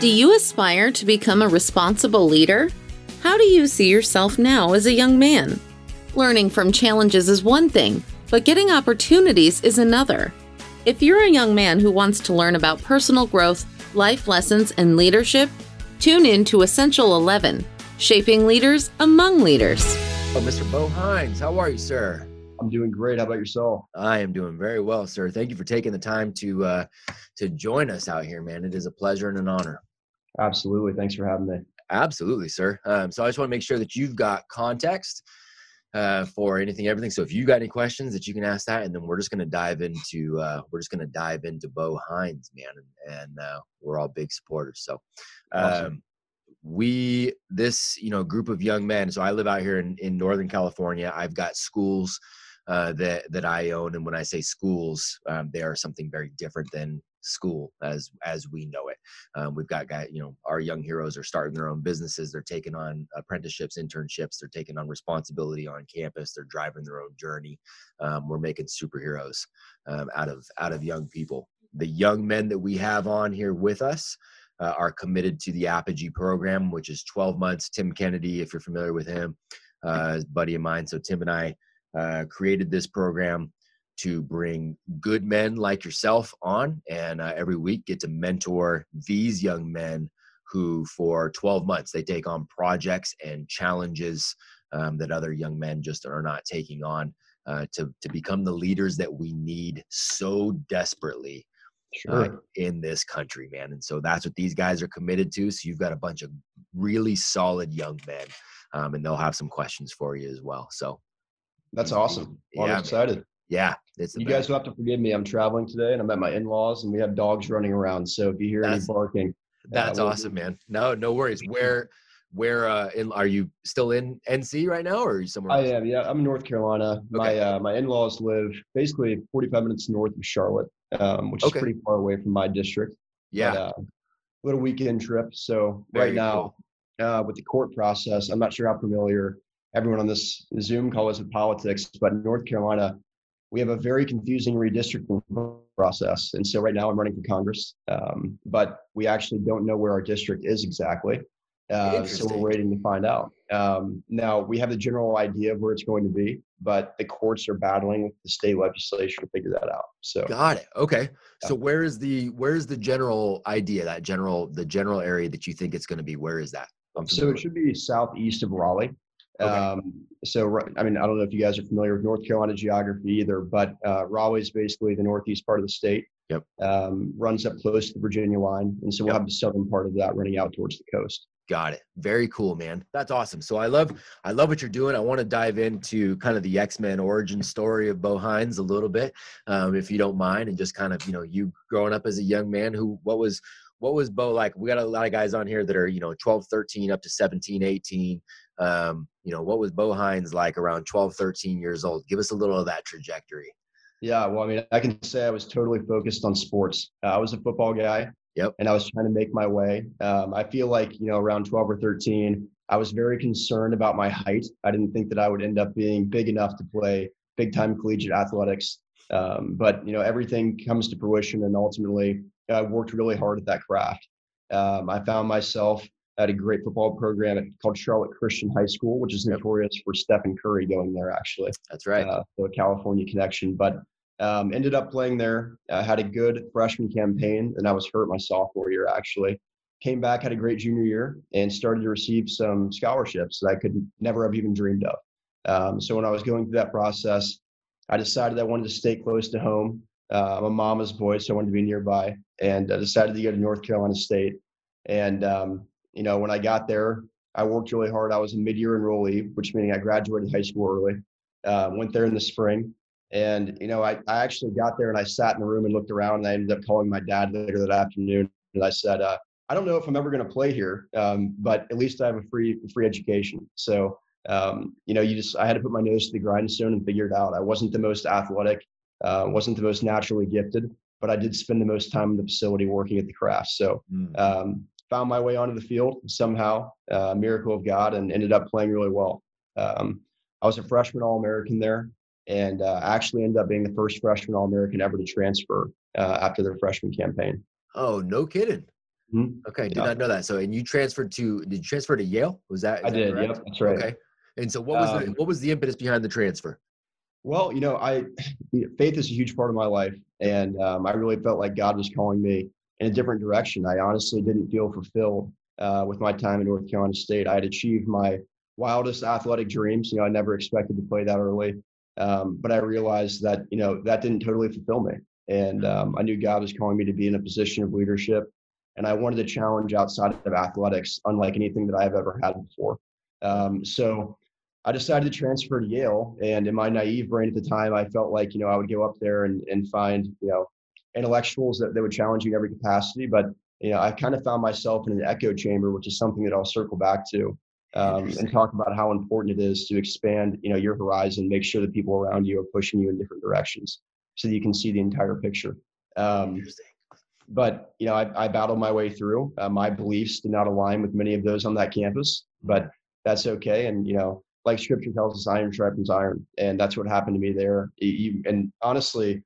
Do you aspire to become a responsible leader? How do you see yourself now as a young man? Learning from challenges is one thing, but getting opportunities is another. If you're a young man who wants to learn about personal growth, life lessons, and leadership, tune in to Essential 11 Shaping Leaders Among Leaders. Oh, Mr. Bo Hines, how are you, sir? I'm doing great. How about yourself? I am doing very well, sir. Thank you for taking the time to uh, to join us out here, man. It is a pleasure and an honor. Absolutely. Thanks for having me. Absolutely, sir. Um, so I just want to make sure that you've got context uh, for anything, everything. So if you got any questions, that you can ask that, and then we're just going to dive into uh, we're just going to dive into Bo Hines, man, and, and uh, we're all big supporters. So. Um, awesome we this you know group of young men so i live out here in, in northern california i've got schools uh, that that I own. And when I say schools, um, they are something very different than school as as we know it. Um, we've got guys, you know, our young heroes are starting their own businesses. They're taking on apprenticeships, internships. They're taking on responsibility on campus. They're driving their own journey. Um, we're making superheroes um, out of out of young people. The young men that we have on here with us. Uh, are committed to the Apogee program, which is 12 months. Tim Kennedy, if you're familiar with him, uh, buddy of mine. So Tim and I uh, created this program to bring good men like yourself on and uh, every week get to mentor these young men who for 12 months they take on projects and challenges um, that other young men just are not taking on uh, to, to become the leaders that we need so desperately uh, sure. uh, in this country, man. And so that's what these guys are committed to. So you've got a bunch of really solid young men, um, and they'll have some questions for you as well. So that's awesome. Well, yeah, I'm excited. Man. Yeah, it's you guys will have to forgive me. I'm traveling today, and I'm at my in-laws, and we have dogs running around. So if you hear that's, any barking, that's uh, awesome, man. No, no worries. Where, where uh, in, are you still in NC right now, or are you somewhere? Else? I am. Yeah, I'm in North Carolina. Okay. My uh, my in-laws live basically 45 minutes north of Charlotte, um, which okay. is pretty far away from my district. Yeah. But, uh, little weekend trip. So Very right now, cool. uh, with the court process, I'm not sure how familiar everyone on this Zoom call is with politics, but North Carolina, we have a very confusing redistricting process. And so right now I'm running for Congress, um, but we actually don't know where our district is exactly. Uh, so we're waiting to find out. Um, now we have the general idea of where it's going to be, but the courts are battling with the state legislature to figure that out. So got it. Okay. Yeah. So where is the where is the general idea that general the general area that you think it's going to be? Where is that? So it should be southeast of Raleigh. Okay. Um, so, I mean, I don't know if you guys are familiar with North Carolina geography either, but uh, Raleigh is basically the northeast part of the state. Yep. Um, runs up close to the Virginia line, and so we'll yep. have the southern part of that running out towards the coast. Got it. Very cool, man. That's awesome. So I love, I love what you're doing. I want to dive into kind of the X-Men origin story of Bo Hines a little bit, um, if you don't mind, and just kind of, you know, you growing up as a young man who, what was, what was Bo like? We got a lot of guys on here that are, you know, 12, 13 up to 17, 18. Um, you know, what was Bo Hines like around 12, 13 years old? Give us a little of that trajectory. Yeah, well, I mean, I can say I was totally focused on sports. Uh, I was a football guy. Yep. And I was trying to make my way. Um, I feel like, you know, around 12 or 13, I was very concerned about my height. I didn't think that I would end up being big enough to play big time collegiate athletics. Um, but, you know, everything comes to fruition. And ultimately, I worked really hard at that craft. Um, I found myself at a great football program called Charlotte Christian High School, which is notorious for Stephen Curry going there. Actually, that's right. Uh, so a California connection, but um, ended up playing there. Uh, had a good freshman campaign, and I was hurt my sophomore year. Actually, came back, had a great junior year, and started to receive some scholarships that I could never have even dreamed of. Um, so when I was going through that process, I decided I wanted to stay close to home. Uh, I'm a mama's boy, so I wanted to be nearby, and I decided to go to North Carolina State. And um, you know, when I got there, I worked really hard. I was a mid-year enrollee, which meaning I graduated high school early. Uh, went there in the spring, and you know, I, I actually got there and I sat in the room and looked around, and I ended up calling my dad later that afternoon, and I said, uh, I don't know if I'm ever going to play here, um, but at least I have a free free education. So um, you know, you just I had to put my nose to the grindstone and figure it out. I wasn't the most athletic, uh, wasn't the most naturally gifted, but I did spend the most time in the facility working at the craft. So mm. um, found my way onto the field somehow, uh, miracle of God, and ended up playing really well. Um, I was a freshman All American there, and uh, actually ended up being the first freshman All American ever to transfer uh, after their freshman campaign. Oh, no kidding! Mhm. Okay, did Yeah. not know that. So, and you transferred to? Did you transfer to Yale? Was that? I that did. correct? Yep, that's right. Okay. And so, what was the Um, what was the impetus behind the transfer? Well, you know, I faith is a huge part of my life, and um, I really felt like God was calling me in a different direction. I honestly didn't feel fulfilled uh, with my time in North Carolina State. I had achieved my wildest athletic dreams. You know, I never expected to play that early, um, but I realized that you know that didn't totally fulfill me, and um, I knew God was calling me to be in a position of leadership, and I wanted to challenge outside of athletics, unlike anything that I've ever had before. Um, so I decided to transfer to Yale. And in my naive brain at the time, I felt like, you know, I would go up there and, and find, you know, intellectuals that, that would challenge you in every capacity. But, you know, I kind of found myself in an echo chamber, which is something that I'll circle back to um, and talk about how important it is to expand, you know, your horizon, make sure that people around you are pushing you in different directions so that you can see the entire picture. Um, but you know, I, I battled my way through. Uh, my beliefs did not align with many of those on that campus, but that's okay. And you know, like Scripture tells us, iron sharpens iron, and that's what happened to me there. You- you- and honestly,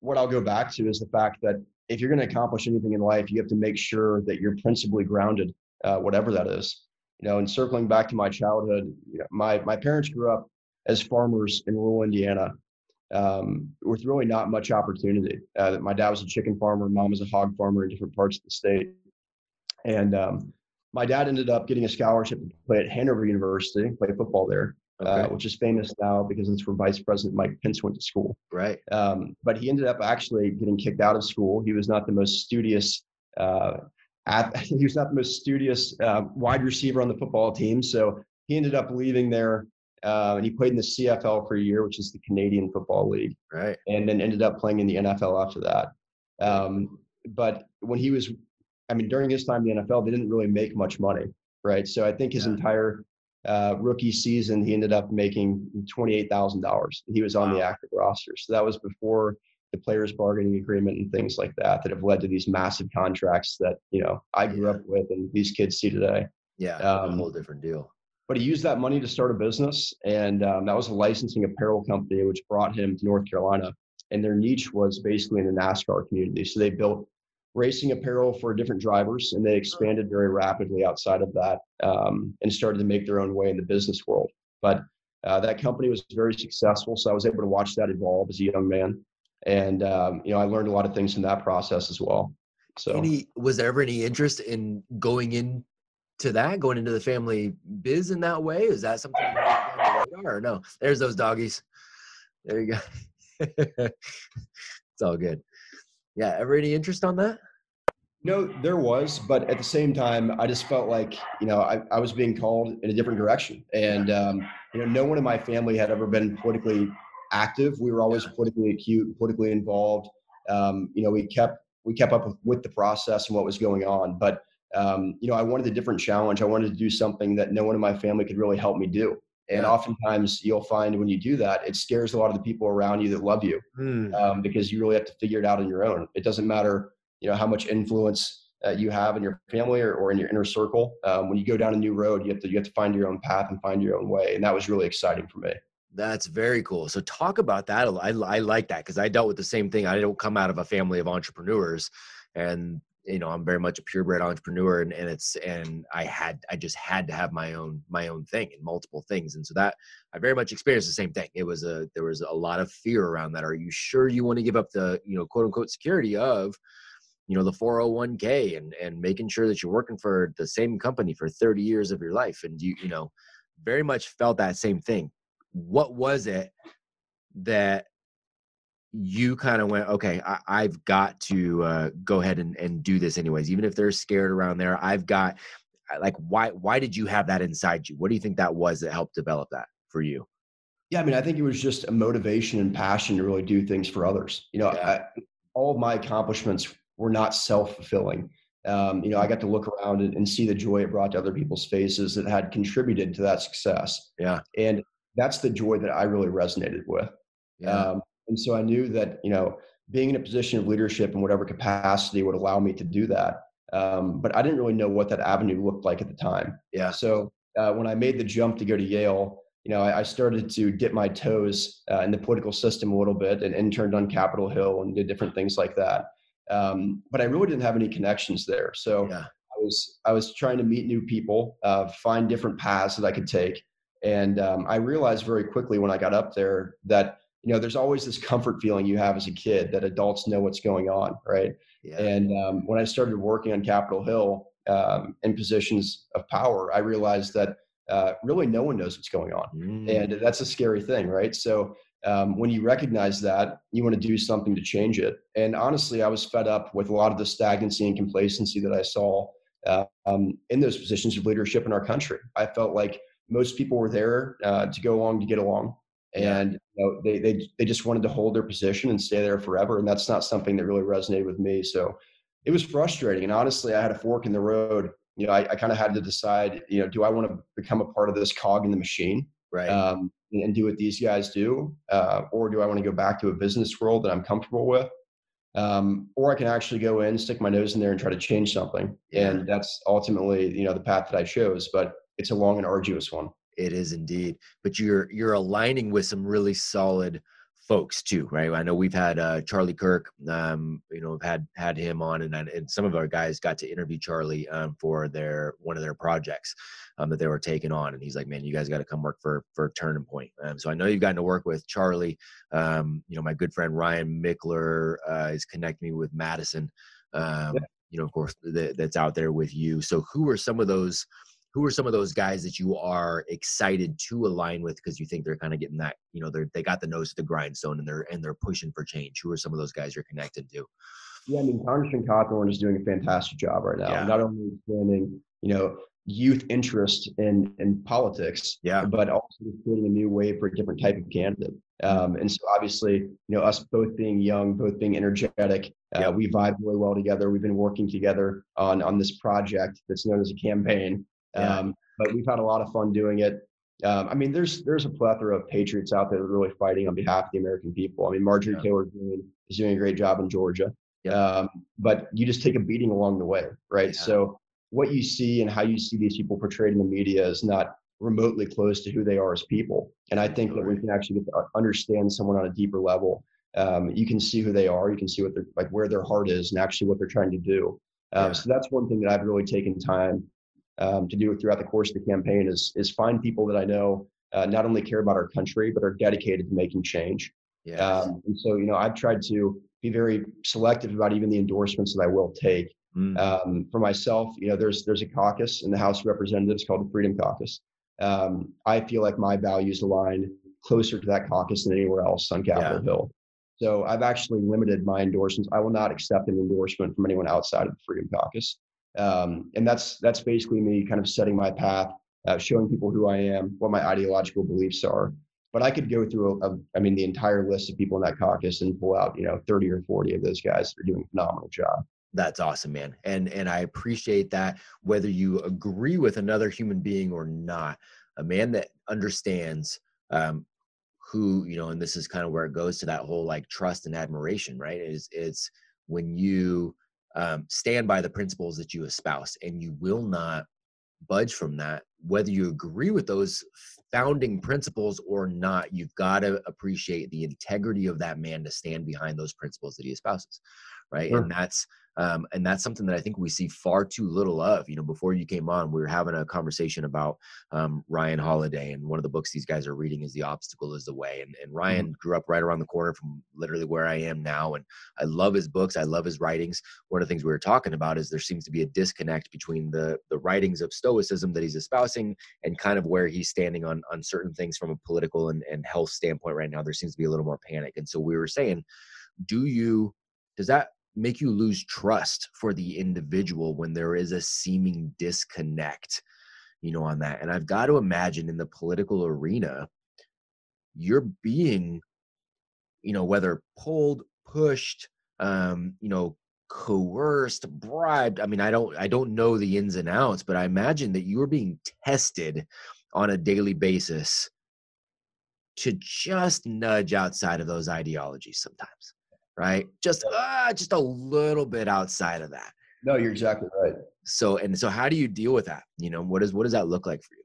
what I'll go back to is the fact that if you're going to accomplish anything in life, you have to make sure that you're principally grounded, uh, whatever that is. You know, and circling back to my childhood, you know, my my parents grew up as farmers in rural Indiana um, with really not much opportunity. Uh, my dad was a chicken farmer, mom was a hog farmer in different parts of the state. And um, my dad ended up getting a scholarship to play at Hanover University, play football there, uh, which is famous now because it's where Vice President Mike Pence went to school. right. Um, but he ended up actually getting kicked out of school. He was not the most studious. Uh, at, he was not the most studious uh, wide receiver on the football team, so he ended up leaving there, uh, and he played in the CFL for a year, which is the Canadian Football League Right. and then ended up playing in the NFL after that. Um, but when he was, I mean, during his time in the NFL, they didn't really make much money, right? So I think his Yeah. entire uh, rookie season, he ended up making twenty-eight thousand dollars. He was on the active roster, so that was before the players' bargaining agreement and things like that that have led to these massive contracts that you know I grew Yeah. up with and these kids see today Yeah. a Um, whole different deal. but he used that money to start a business and um, that was a licensing apparel company which brought him to north carolina and their niche was basically in the nascar community so they built racing apparel for different drivers and they expanded very rapidly outside of that um, and started to make their own way in the business world but uh, that company was very successful so i was able to watch that evolve as a young man and um, you know i learned a lot of things from that process as well so Any was there ever any interest in going into that, going into the family biz in that way? Is that something that on the radar or no? There's those doggies. There you go. it's all good. Yeah. Ever any interest on that? No, there was, but at the same time, I just felt like you know I, I was being called in a different direction, and um, you know no one in my family had ever been politically active. We were always politically acute, politically involved. Um, you know, we kept we kept up with, with the process and what was going on, but um, you know, I wanted a different challenge. I wanted to do something that no one in my family could really help me do. And oftentimes, you'll find when you do that, it scares a lot of the people around you that love you Hmm. um, because you really have to figure it out on your own. It doesn't matter, you know, how much influence uh, you have in your family or, or in your inner circle. Um, when you go down a new road, you have to you have to find your own path and find your own way, and that was really exciting for me. That's very cool. So talk about that. I, I like that because I dealt with the same thing. I don't come out of a family of entrepreneurs, and you know I'm very much a purebred entrepreneur, and, and it's and I had I just had to have my own my own thing and multiple things, and so that I very much experienced the same thing. It was a there was a lot of fear around that. Are you sure you want to give up the you know quote unquote security of you know the 401k and and making sure that you're working for the same company for 30 years of your life and you you know very much felt that same thing what was it that you kind of went okay I, i've got to uh, go ahead and, and do this anyways even if they're scared around there i've got like why why did you have that inside you what do you think that was that helped develop that for you Yeah, I mean, I think it was just a motivation and passion to really do things for others. You know, Yeah. I, all of my accomplishments were not self fulfilling. Um, you know, I got to look around and, and see the joy it brought to other people's faces that had contributed to that success. Yeah. And that's the joy that I really resonated with. yeah Um, and so I knew that, you know, being in a position of leadership in whatever capacity would allow me to do that. Um, but I didn't really know what that avenue looked like at the time. yeah So uh, when I made the jump to go to Yale, you know, I, I started to dip my toes uh, in the political system a little bit and interned on Capitol Hill and did different things like that. Um, but I really didn't have any connections there. So yeah. I was I was trying to meet new people, uh, find different paths that I could take, and um, I realized very quickly when I got up there that you know there's always this comfort feeling you have as a kid that adults know what's going on, right? Yeah. And um, when I started working on Capitol Hill um, in positions of power, I realized that uh, really no one knows what's going on, mm. and that's a scary thing, right? So um, when you recognize that, you want to do something to change it. And honestly, I was fed up with a lot of the stagnancy and complacency that I saw uh, um, in those positions of leadership in our country. I felt like most people were there uh, to go along to get along, and you know, they they they just wanted to hold their position and stay there forever. And that's not something that really resonated with me. So it was frustrating. And honestly, I had a fork in the road. You know, I, I kind of had to decide. You know, do I want to become a part of this cog in the machine? Right. Um, and do what these guys do, uh, or do I want to go back to a business world that I'm comfortable with? Um, or I can actually go in, stick my nose in there, and try to change something. And that's ultimately, you know, the path that I chose. But it's a long and arduous one. It is indeed. But you're you're aligning with some really solid folks too, right? I know we've had uh, Charlie Kirk, um, you know, had had him on, and and some of our guys got to interview Charlie um, for their one of their projects um, that they were taking on, and he's like, "Man, you guys got to come work for for Turning Point." Um, so I know you've gotten to work with Charlie. Um, you know, my good friend Ryan Mickler uh, is connecting me with Madison. Um, yeah. You know, of course, that, that's out there with you. So who are some of those? Who are some of those guys that you are excited to align with because you think they're kind of getting that you know they're they got the nose to the grindstone and they're and they're pushing for change? Who are some of those guys you're connected to? Yeah i mean congressman cawthorn is doing a fantastic job right now yeah. not only expanding you know youth interest in in politics yeah. but also creating a new way for a different type of candidate. Um, and so obviously you know us both being young both being energetic uh, yep. we vibe really well together. We've been working together on on this project that's known as a campaign yeah. Um, but we've had a lot of fun doing it. Um, I mean, there's there's a plethora of patriots out there really fighting on behalf of the American people. I mean, Marjorie yeah. Taylor Greene is doing a great job in Georgia. Yeah. Um, but you just take a beating along the way, right? Yeah. So what you see and how you see these people portrayed in the media is not remotely close to who they are as people. And I think that we can actually get to understand someone on a deeper level. Um, you can see who they are. You can see what they're like, where their heart is, and actually what they're trying to do. Um. So that's one thing that I've really taken time um, to do throughout the course of the campaign is is find people that I know uh, not only care about our country but are dedicated to making change. Yeah. Um, and so you know I've tried to be very selective about even the endorsements that I will take. Mm. Um, for myself, you know, there's there's a caucus in the House of Representatives called the Freedom Caucus. Um, I feel like my values align closer to that caucus than anywhere else on Capitol yeah. Hill. So I've actually limited my endorsements. I will not accept an endorsement from anyone outside of the Freedom Caucus. Um, and that's that's basically me kind of setting my path, uh, showing people who I am, what my ideological beliefs are. But I could go through, a, a, I mean, the entire list of people in that caucus and pull out, you know, 30 or 40 of those guys that are doing a phenomenal job. That's awesome, man. And and I appreciate that whether you agree with another human being or not, a man that understands um, who you know, and this is kind of where it goes to that whole like trust and admiration, right? Is it's when you um, stand by the principles that you espouse and you will not budge from that whether you agree with those founding principles or not you've got to appreciate the integrity of that man to stand behind those principles that he espouses right sure. and that's um, and that's something that I think we see far too little of. You know, before you came on, we were having a conversation about um, Ryan Holiday, and one of the books these guys are reading is "The Obstacle Is the Way." And, and Ryan mm-hmm. grew up right around the corner from literally where I am now, and I love his books. I love his writings. One of the things we were talking about is there seems to be a disconnect between the the writings of Stoicism that he's espousing and kind of where he's standing on on certain things from a political and, and health standpoint right now. There seems to be a little more panic, and so we were saying, do you does that make you lose trust for the individual when there is a seeming disconnect you know on that and i've got to imagine in the political arena you're being you know whether pulled pushed um you know coerced bribed i mean i don't i don't know the ins and outs but i imagine that you're being tested on a daily basis to just nudge outside of those ideologies sometimes right? Just uh, just a little bit outside of that. No, you're exactly right. So and so, how do you deal with that? You know, what is what does that look like for you?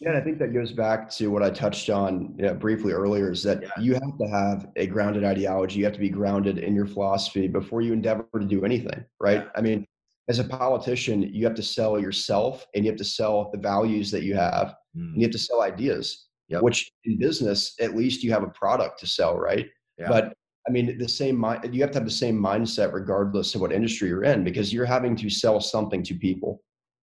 Yeah, and I think that goes back to what I touched on you know, briefly earlier is that Yeah. you have to have a grounded ideology. You have to be grounded in your philosophy before you endeavor to do anything, right? I mean, as a politician, you have to sell yourself and you have to sell the values that you have and Mm, you have to sell ideas, Yep. which in business, at least you have a product to sell, right? Yeah. But I mean, the same mind, you have to have the same mindset regardless of what industry you're in because you're having to sell something to people.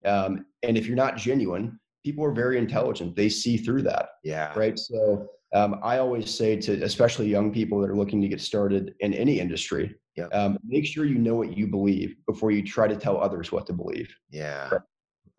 Um, and if you're not genuine, people are very intelligent. They see through that, yeah. right? So um, I always say to especially young people that are looking to get started in any industry, Yep. um, make sure you know what you believe before you try to tell others what to believe Yeah.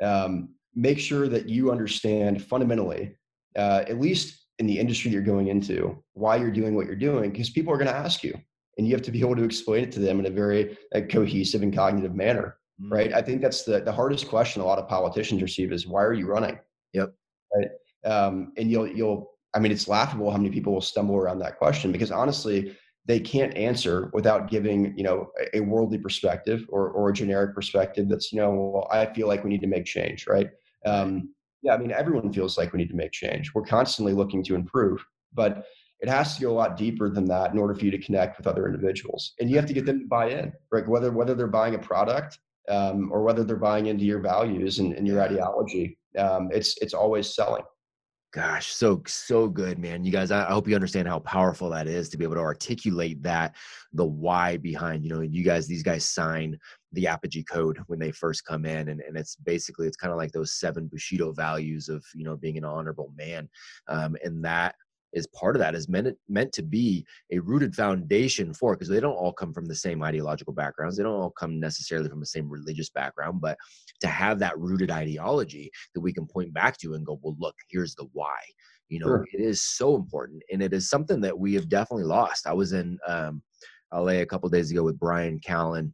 um, make sure that you understand fundamentally, uh, at least in the industry you're going into, why you're doing what you're doing, because people are going to ask you, and you have to be able to explain it to them in a very uh, cohesive and cognitive manner, Mm, right? I think that's the the hardest question a lot of politicians receive is why are you running? Yep. Right. Um, and you'll you'll I mean it's laughable how many people will stumble around that question because honestly they can't answer without giving you know a, a worldly perspective or or a generic perspective that's you know well I feel like we need to make change right um, yeah I mean everyone feels like we need to make change. We're constantly looking to improve but it has to go a lot deeper than that in order for you to connect with other individuals. And you have to get them to buy in right? Whether whether they're buying a product um, or whether they're buying into your values and, and your ideology um, it's it's always selling Gosh, so so good, man. You guys, I, I hope you understand how powerful that is to be able to articulate that, the why behind. You know, you guys, these guys sign the Apogee Code when they first come in, and and it's basically it's kind of like those seven Bushido values of you know being an honorable man, um, and that is part of that is meant meant to be a rooted foundation for because they don't all come from the same ideological backgrounds. They don't all come necessarily from the same religious background, but to have that rooted ideology that we can point back to and go, well, look, here's the why. You know, Sure. it is so important, and it is something that we have definitely lost. I was in um, LA a couple days ago with Bryan Callen,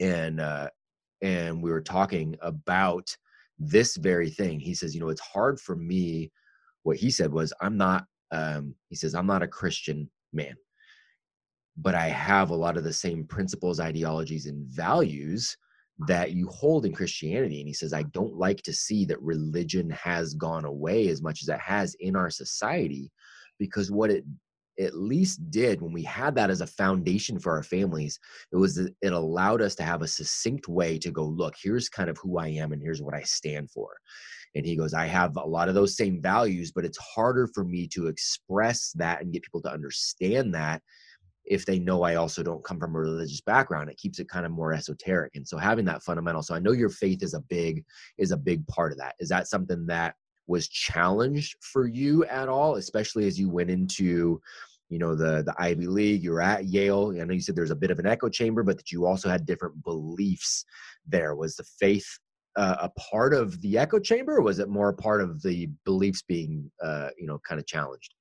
and uh, and we were talking about this very thing. He says, you know, it's hard for me. What he said was, I'm not. Um, he says, I'm not a Christian man, but I have a lot of the same principles, ideologies, and values that you hold in Christianity. And he says, I don't like to see that religion has gone away as much as it has in our society, because what it at least did when we had that as a foundation for our families, it was it allowed us to have a succinct way to go, look, here's kind of who I am and here's what I stand for. And he goes, I have a lot of those same values, but it's harder for me to express that and get people to understand that if they know I also don't come from a religious background. It keeps it kind of more esoteric. And so having that fundamental. So I know your faith is a big is a big part of that. Is that something that was challenged for you at all, especially as you went into you know the the Ivy League, You're at Yale. I know you said there's a bit of an echo chamber, but that you also had different beliefs there. Was the faith uh, a part of the echo chamber, or was it more a part of the beliefs being uh, you know kind of challenged?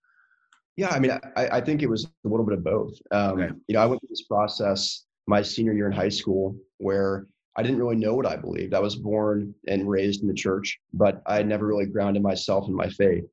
Yeah, I mean, I, I think it was a little bit of both. Um, Okay. You know, I went through this process my senior year in high school where I didn't really know what I believed. I was born and raised in the church, but I never really grounded myself in my faith.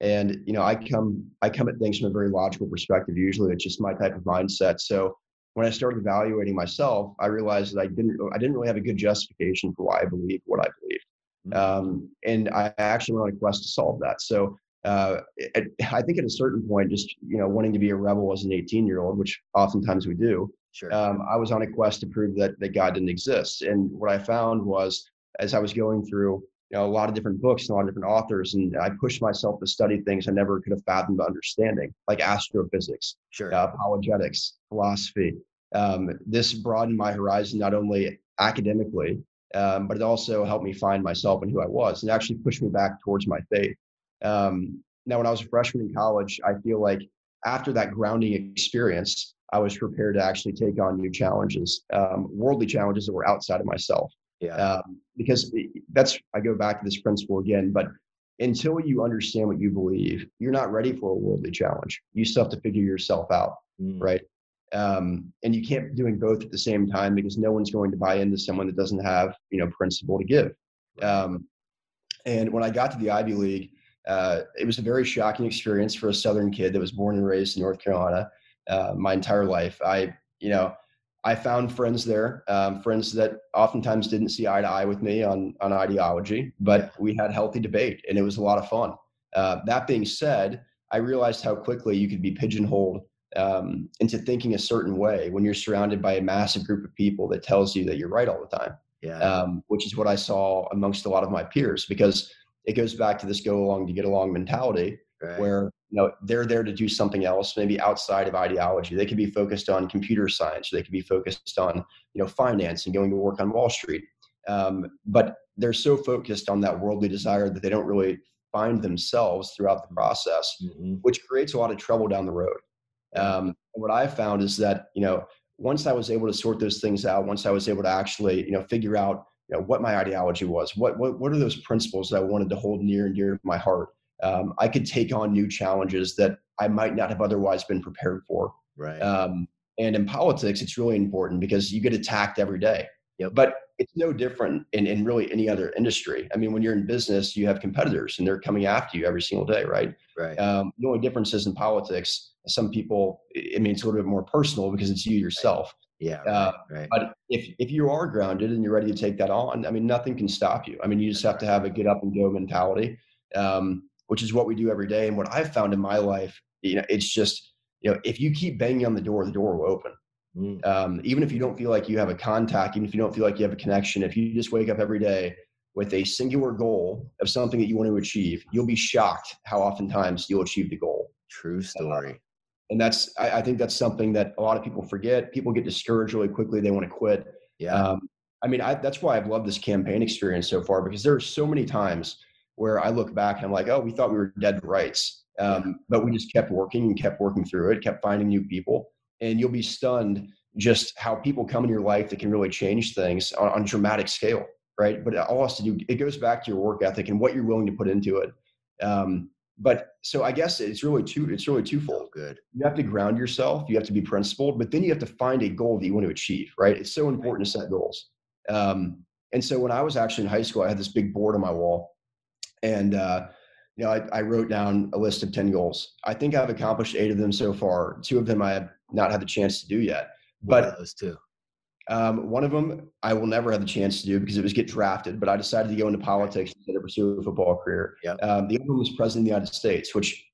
And you know, I come I come at things from a very logical perspective. Usually, it's just my type of mindset. So when I started evaluating myself, I realized that I didn't I didn't really have a good justification for why I believed what I believed. Mm. Um, and I actually went on a quest to solve that. So uh, it, I think at a certain point, just you know, wanting to be a rebel as an 18 year old, which oftentimes we do, Sure. um, I was on a quest to prove that that God didn't exist. And what I found was, as I was going through, you know, a lot of different books and a lot of different authors, and I pushed myself to study things I never could have fathomed understanding, like astrophysics, sure. uh, apologetics, philosophy. Um, this broadened my horizon not only academically, um, but it also helped me find myself and who I was, and actually pushed me back towards my faith. Um, now, when I was a freshman in college, I feel like after that grounding experience, I was prepared to actually take on new challenges, um, worldly challenges that were outside of myself. Yeah. Um, because that's, I go back to this principle again, but until you understand what you believe, you're not ready for a worldly challenge. You still have to figure yourself out Mm. right? Um, and you can't be doing both at the same time because no one's going to buy into someone that doesn't have, you know, principle to give. Um, and when I got to the Ivy League, uh, it was a very shocking experience for a Southern kid that was born and raised in North Carolina uh, my entire life. I, you know, I found friends there, um, friends that oftentimes didn't see eye to eye with me on on ideology, but we had healthy debate, and it was a lot of fun. Uh, that being said, I realized how quickly you could be pigeonholed um, into thinking a certain way when you're surrounded by a massive group of people that tells you that you're right all the time. Yeah. Um, which is what I saw amongst a lot of my peers because it goes back to this go along to get along mentality right. where you know they're there to do something else maybe outside of ideology. They could be focused on computer science or they could be focused on you know finance and going to work on wall street. Um, but they're so focused on that worldly desire that they don't really find themselves throughout the process mm-hmm. which creates a lot of trouble down the road. Um, what I found is that you know once I was able to sort those things out, once I was able to actually you know figure out you know what my ideology was, what what what are those principles that I wanted to hold near and dear to my heart, um, I could take on new challenges that I might not have otherwise been prepared for. Right. Um, and in politics, it's really important because you get attacked every day. Yep. But it's no different in, in really any other industry. I mean, when you're in business, you have competitors and they're coming after you every single day, right? Right. Um, the only difference is in politics, some people, I mean, it's a little bit more personal because it's you yourself. Yeah. Uh, right, But if, if you are grounded and you're ready to take that on, I mean, nothing can stop you. I mean, you just have to have a get up and go mentality, um, which is what we do every day. And what I've found in my life, you know, it's just, you know, if you keep banging on the door, the door will open. Mm. Um, even if you don't feel like you have a contact, even if you don't feel like you have a connection, if you just wake up every day with a singular goal of something that you want to achieve, you'll be shocked how oftentimes you'll achieve the goal. True story. Uh, and that's, I, I, think that's something that a lot of people forget. People get discouraged really quickly. They want to quit. Yeah. Um, I mean, I, that's why I've loved this campaign experience so far because there are so many times where I look back and I'm like, oh, we thought we were dead to rights. Um, but we just kept working and kept working through it, kept finding new people. And you'll be stunned just how people come in your life that can really change things on, on dramatic scale right? But it all has to do it goes back to your work ethic and what you're willing to put into it. Um, but so i guess it's really two it's really twofold. Oh, good. You have to ground yourself you have to be principled but then you have to find a goal that you want to achieve right? It's so important to set goals. Um, and so when i was actually in high school i had this big board on my wall and uh, you know, I, I, wrote down a list of 10 goals. I think I've accomplished eight of them so far. Two of them I have not had the chance to do yet. But those two. Um, one of them I will never have the chance to do because it was get drafted, but I decided to go into politics instead of pursue a football career. Yep. Um, the other one was president of the United States, which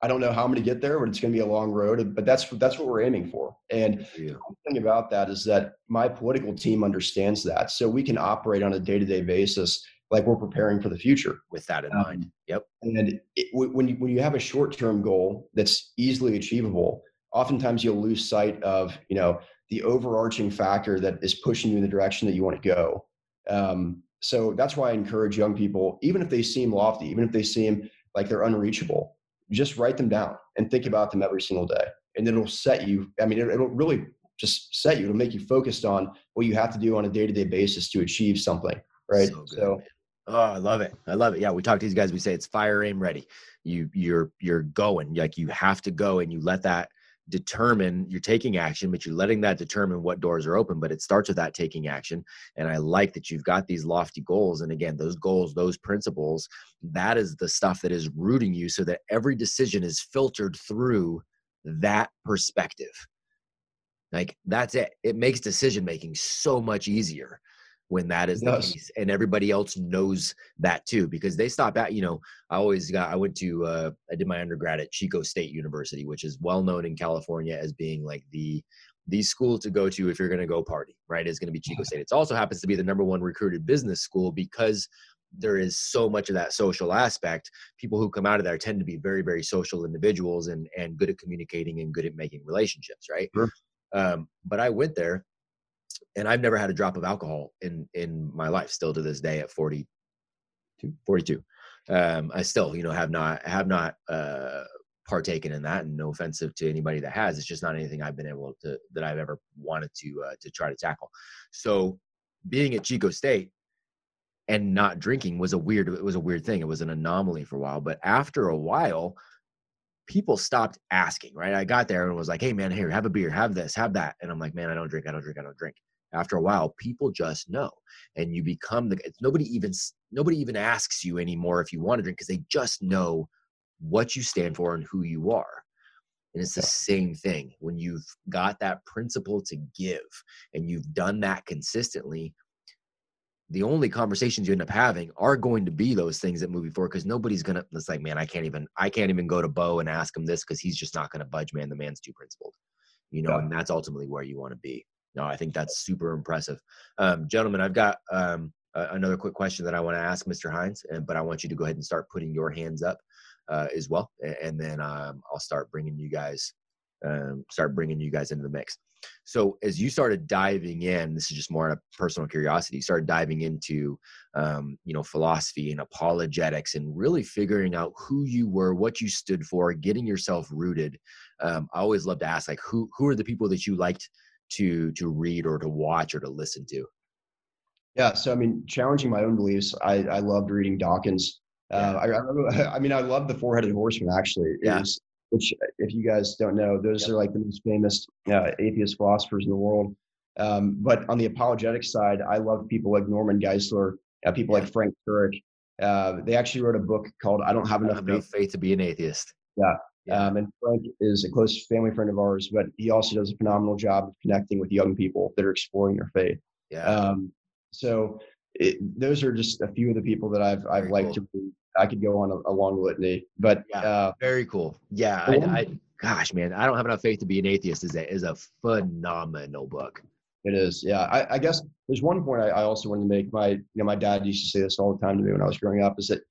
I don't know how I'm going to get there, but it's going to be a long road. But that's that's what we're aiming for. And the thing about that is that my political team understands that, so we can operate on a day to day basis like we're preparing for the future. With that in um, mind. Yep. And it, when you when you have a short term goal that's easily achievable, oftentimes you'll lose sight of you know the overarching factor that is pushing you in the direction that you want to go um, so that's why i encourage young people even if they seem lofty even if they seem like they're unreachable just write them down and think about them every single day and it'll set you i mean it'll really just set you it'll make you focused on what you have to do on a day-to-day basis to achieve something right so, good, so oh i love it. I love it. Yeah we talk to these guys. We say it's fire aim ready. You you're you're going. Like you have to go and you let that determine you're taking action but you're letting that determine what doors are open. But it starts with that taking action. And i like that you've got these lofty goals. And again those goals those principles that is the stuff that is rooting you so that every decision is filtered through that perspective. Like that's it. It makes decision making so much easier when that is the case and everybody else knows that too because they stop at you know i always got i went to uh, i did my undergrad at chico state university which is well known in california as being like the the school to go to if you're going to go party right is going to be chico state. It also happens to be the number one recruited business school because there is so much of that social aspect. People who come out of there tend to be very very social individuals and and good at communicating and good at making relationships right? Sure. um, but i went there and I've never had a drop of alcohol in in my life. Still to this day, at 42, 42, um, I still you know have not have not uh, partaken in that. And no offensive to anybody that has, it's just not anything I've been able to that I've ever wanted to uh, to try to tackle. So being at Chico State and not drinking was a weird it was a weird thing. It was an anomaly for a while, but after a while people stopped asking, right? I got there and was like, hey, man, here, have a beer, have this, have that. And I'm like, man, I don't drink, I don't drink, I don't drink. After a while, people just know. And you become the, it's nobody even, nobody even asks you anymore if you want to drink because they just know what you stand for and who you are. And it's the same thing. When you've got that principle to give and you've done that consistently, the only conversations you end up having are going to be those things that move you forward because nobody's gonna it's like man i can't even i can't even go to bo and ask him this because he's just not gonna budge man the man's too principled you know yeah. and that's ultimately where you want to be no i think that's super impressive um, gentlemen i've got um, another quick question that i want to ask mr hines and but i want you to go ahead and start putting your hands up uh, as well and then um, i'll start bringing you guys um, start bringing you guys into the mix so as you started diving in, this is just more a personal curiosity. You started diving into, um, you know, philosophy and apologetics, and really figuring out who you were, what you stood for, getting yourself rooted. Um, I always love to ask, like, who who are the people that you liked to to read or to watch or to listen to? Yeah, so I mean, challenging my own beliefs. I I loved reading Dawkins. Uh, I, I, I, mean, I love the Four-Headed Horseman. Actually, yeah. was which if you guys don't know, those yep. are like the most famous uh, atheist philosophers in the world. Um, but on the apologetic side, I love people like Norman Geisler, uh, people yeah. like Frank Turek. Uh, they actually wrote a book called "I Don't Have Enough, have enough faith to Be an Atheist." Yeah. Yeah. Um, and Frank is a close family friend of ours, but he also does a phenomenal job of connecting with young people that are exploring their faith. Yeah. Um, so it, those are just a few of the people that I've I've Very liked cool. to read I could go on a, a long litany, but yeah, uh, very cool. Yeah, I, I, gosh, man, I don't have enough faith to be an atheist. Is a is a phenomenal book. It is. Yeah, I, I guess there's one point I, I, also wanted to make. My you know my dad used to say this all the time to me when I was growing up. Is that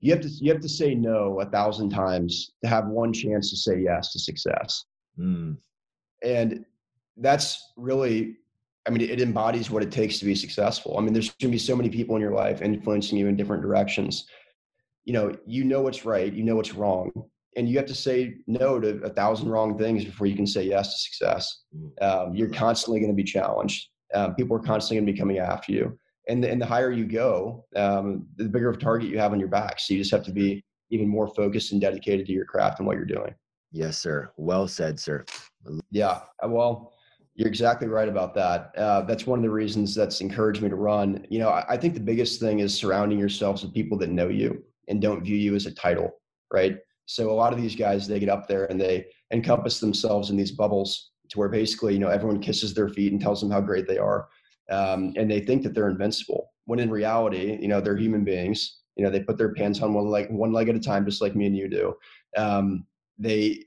you have to you have to say no a thousand times to have one chance to say yes to success. Mm. And that's really I mean, it embodies what it takes to be successful. I mean, there's going to be so many people in your life influencing you in different directions you know you know what's right you know what's wrong and you have to say no to a thousand wrong things before you can say yes to success mm. um, you're constantly going to be challenged um, people are constantly going to be coming after you and the, and the higher you go um, the bigger of a target you have on your back so you just have to be even more focused and dedicated to your craft and what you're doing yes sir well said sir yeah uh, well you're exactly right about that. Uh, that's one of the reasons that's encouraged me to run. You know, I, I think the biggest thing is surrounding yourselves with people that know you and don't view you as a title, right? So a lot of these guys, they get up there and they encompass themselves in these bubbles to where basically, you know, everyone kisses their feet and tells them how great they are. Um, and they think that they're invincible when in reality, you know, they're human beings. You know, they put their pants on one leg, one leg at a time, just like me and you do. Um, they,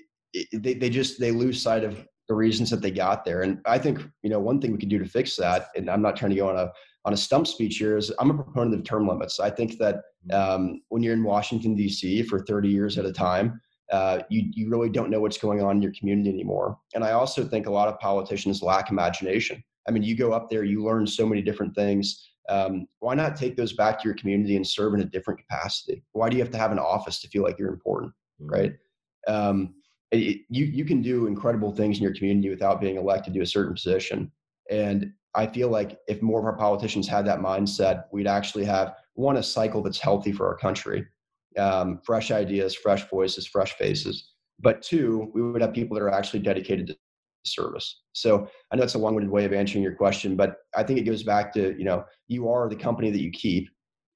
they, they just, they lose sight of the reasons that they got there. And I think, you know, one thing we could do to fix that, and I'm not trying to go on a, on a stump speech here is I'm a proponent of term limits. I think that mm-hmm. um, when you're in Washington D.C. for 30 years at a time, uh, you you really don't know what's going on in your community anymore. And I also think a lot of politicians lack imagination. I mean, you go up there, you learn so many different things. Um, why not take those back to your community and serve in a different capacity? Why do you have to have an office to feel like you're important, mm-hmm. right? Um, it, you you can do incredible things in your community without being elected to a certain position. And I feel like if more of our politicians had that mindset, we'd actually have one a cycle that's healthy for our country, um, fresh ideas, fresh voices, fresh faces. But two, we would have people that are actually dedicated to service. So I know it's a long-winded way of answering your question, but I think it goes back to you know you are the company that you keep,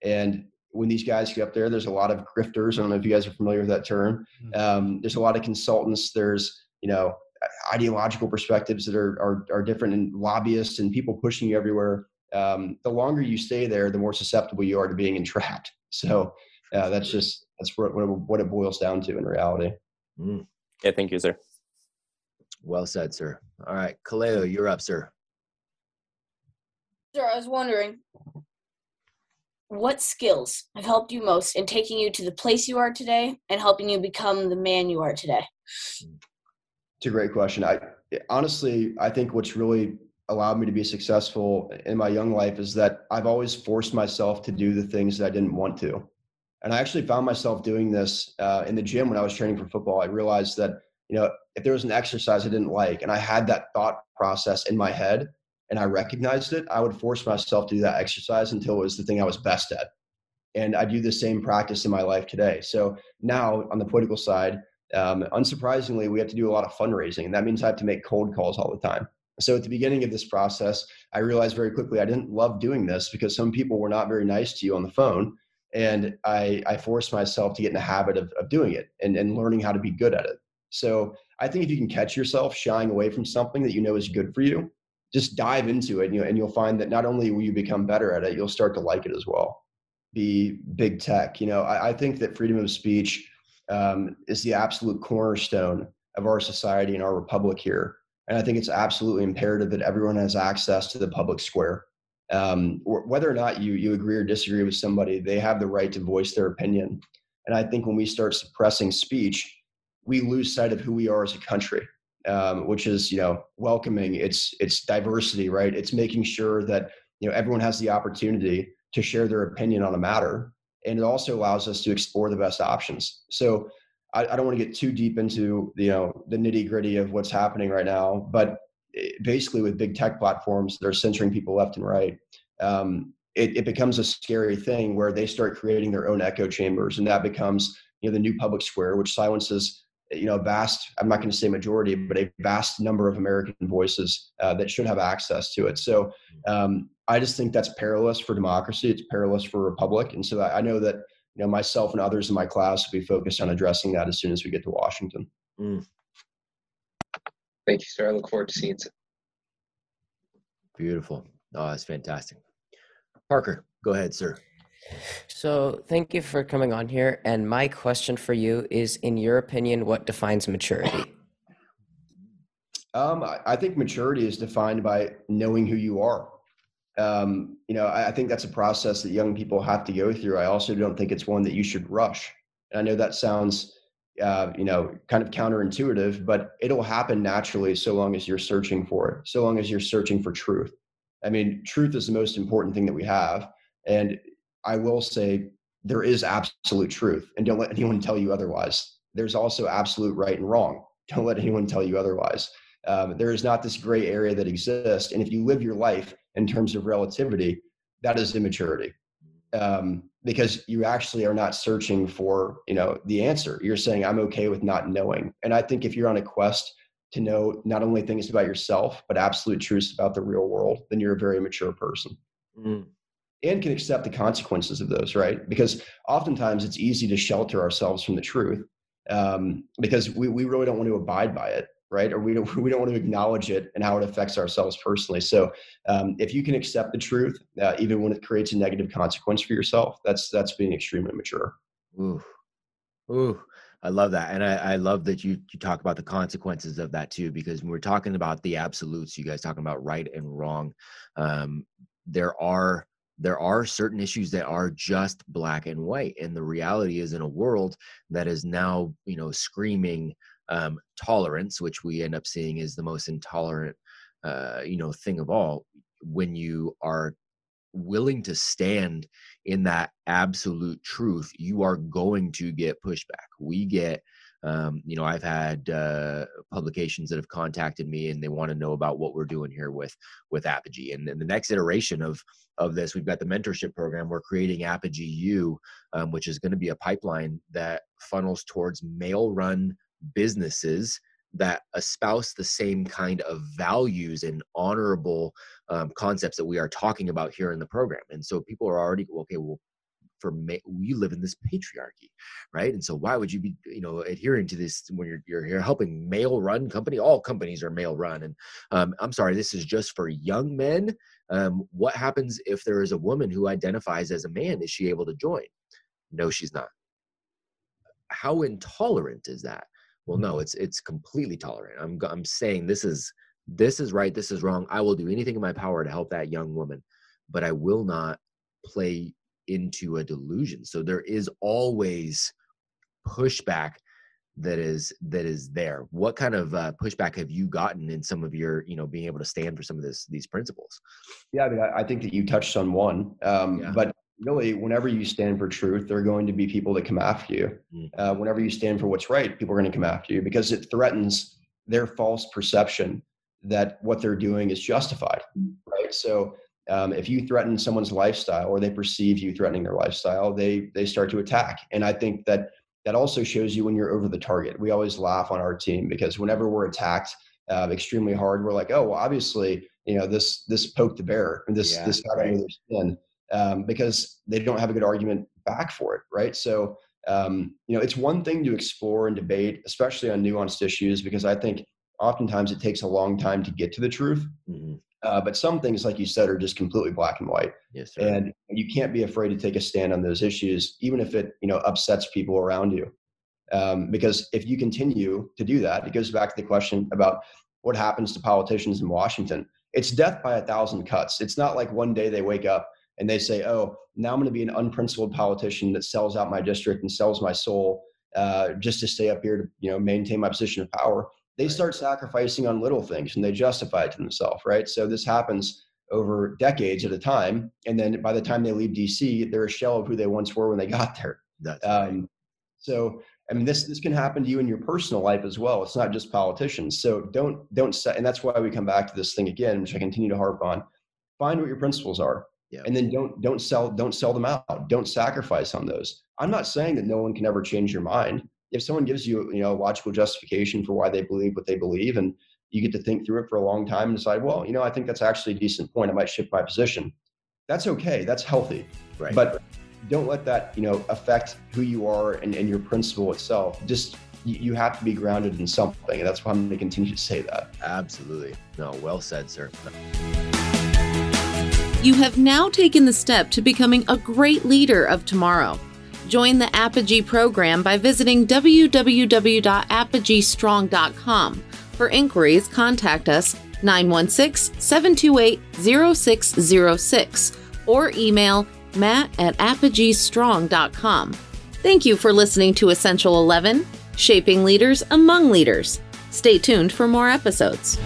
and when these guys get up there, there's a lot of grifters. I don't know if you guys are familiar with that term. Mm-hmm. Um, there's a lot of consultants. There's you know ideological perspectives that are, are, are different and lobbyists and people pushing you everywhere. Um, the longer you stay there, the more susceptible you are to being entrapped. So uh, that's just that's what, what it boils down to in reality. Mm. Yeah, thank you, sir. Well said, sir. All right, Kaleo, you're up, sir. Sir, I was wondering what skills have helped you most in taking you to the place you are today and helping you become the man you are today? It's a great question. I honestly, I think what's really allowed me to be successful in my young life is that I've always forced myself to do the things that I didn't want to. And I actually found myself doing this uh, in the gym when I was training for football. I realized that, you know, if there was an exercise I didn't like and I had that thought process in my head and I recognized it, I would force myself to do that exercise until it was the thing I was best at. And I do the same practice in my life today. So now on the political side, um, unsurprisingly, we have to do a lot of fundraising, and that means I have to make cold calls all the time. So at the beginning of this process, I realized very quickly I didn't love doing this because some people were not very nice to you on the phone. And I, I forced myself to get in the habit of, of doing it and, and learning how to be good at it. So I think if you can catch yourself shying away from something that you know is good for you, just dive into it, and, you and you'll find that not only will you become better at it, you'll start to like it as well. Be big tech. You know, I, I think that freedom of speech um, is the absolute cornerstone of our society and our republic here. And I think it's absolutely imperative that everyone has access to the public square. Um, whether or not you you agree or disagree with somebody, they have the right to voice their opinion. And I think when we start suppressing speech, we lose sight of who we are as a country, um, which is you know welcoming. It's it's diversity, right? It's making sure that you know everyone has the opportunity to share their opinion on a matter, and it also allows us to explore the best options. So I, I don't want to get too deep into you know the nitty gritty of what's happening right now, but eh, basically with big tech platforms that are censoring people left and right. Um, it, it, becomes a scary thing where they start creating their own echo chambers and that becomes you know the new public square which silences you know, vast, I'm not going to say majority, but a vast number of American voices uh, that should have access to it. So um, I just think that's perilous for democracy. It's perilous for a republic. And so I, I, know that, you know, myself and others in my class will be focused on addressing that as soon as we get to Washington. Mm. Thank you, sir. I look forward to seeing it. Beautiful. Oh, that's fantastic. Parker, go ahead, sir. So, thank you for coming on here. And my question for you is in your opinion, what defines maturity? Um, I think maturity is defined by knowing who you are. Um, you know, I, think that's a process that young people have to go through. I also don't think it's one that you should rush. And I know that sounds, uh, you know, kind of counterintuitive, but it'll happen naturally so long as you're searching for it, so long as you're searching for truth. I mean, truth is the most important thing that we have. And I will say there is absolute truth, and don't let anyone tell you otherwise. There's also absolute right and wrong. Don't let anyone tell you otherwise. Um, there is not this gray area that exists, and if you live your life in terms of relativity, that is immaturity, um, because you actually are not searching for you know the answer. You're saying I'm okay with not knowing, and I think if you're on a quest to know not only things about yourself but absolute truths about the real world, then you're a very mature person. Mm and can accept the consequences of those, right? Because oftentimes it's easy to shelter ourselves from the truth um, because we, we really don't want to abide by it, right? Or we don't, we don't want to acknowledge it and how it affects ourselves personally. So um, if you can accept the truth, uh, even when it creates a negative consequence for yourself, that's that's being extremely mature. Ooh, ooh. I love that. And I, I, love that you, you talk about the consequences of that too, because when we're talking about the absolutes, you guys talking about right and wrong, um, there are there are certain issues that are just black and white and the reality is in a world that is now you know screaming um, tolerance which we end up seeing is the most intolerant uh, you know thing of all when you are willing to stand in that absolute truth you are going to get pushback. We get um, you know i've had uh, publications that have contacted me and they want to know about what we're doing here with with apogee and, and the next iteration of of this we've got the mentorship program we're creating apogee u um, which is going to be a pipeline that funnels towards male run businesses that espouse the same kind of values and honorable um, concepts that we are talking about here in the program. And so people are already okay. Well, for ma- we live in this patriarchy right? And so why would you be you know adhering to this when you're you're, you're helping male run company? All companies are male run. And um, i'm sorry this is just for young men. Um, what happens if there is a woman who identifies as a man? Is she able to join? No she's not. How intolerant is that? Well no it's it's completely tolerant. I'm i'm saying this is this is right this is wrong. I will do anything in my power to help that young woman but i will not play into a delusion. So there is always pushback that is that is there. What kind of uh, pushback have you gotten in some of your, you know, being able to stand for some of this these principles? Yeah, I mean, I think that you touched on one, um, yeah. but really, whenever you stand for truth, there are going to be people that come after you. Mm. Uh, whenever you stand for what's right, people are going to come after you because it threatens their false perception that what they're doing is justified. Right. So um, if you threaten someone's lifestyle or they perceive you threatening their lifestyle, they they start to attack. And I think that that also shows you when you're over the target. We always laugh on our team because whenever we're attacked uh, extremely hard, we're like, oh, well, obviously, you know, this this poked the bear, and this yeah, this got right. under their skin, um, because they don't have a good argument back for it, right? So um, you know, it's one thing to explore and debate, especially on nuanced issues, because I think oftentimes it takes a long time to get to the truth. Mm-hmm. Uh, but some things, like you said, are just completely black and white. Yes, sir. And you can't be afraid to take a stand on those issues, even if it you know upsets people around you. Um, because if you continue to do that, it goes back to the question about what happens to politicians in Washington. It's death by a thousand cuts. It's not like one day they wake up and they say, "Oh, now I'm going to be an unprincipled politician that sells out my district and sells my soul uh, just to stay up here to you know maintain my position of power." They start sacrificing on little things and they justify it to themselves, right? So this happens over decades at a time, and then by the time they leave DC, they're a shell of who they once were when they got there. That's right. Um, so I mean, this this can happen to you in your personal life as well. It's not just politicians. So don't don't set, and that's why we come back to this thing again, which I continue to harp on. Find what your principles are, yeah. and then don't don't sell don't sell them out. Don't sacrifice on those. I'm not saying that no one can ever change your mind. If someone gives you you know logical justification for why they believe what they believe, and you get to think through it for a long time and decide, well, you know, I think that's actually a decent point. I might shift my position. That's okay. That's healthy. Right. But don't let that you know affect who you are and, and your principle itself just you, you have to be grounded in something and that's why i'm going to continue to say that absolutely no well said sir you have now taken the step to becoming a great leader of tomorrow join the apogee program by visiting www.apogeestrong.com for inquiries contact us 916 728 0606 or email matt at apogeestrong.com. Thank you for listening to Essential 11, Shaping Leaders Among Leaders. Stay tuned for more episodes.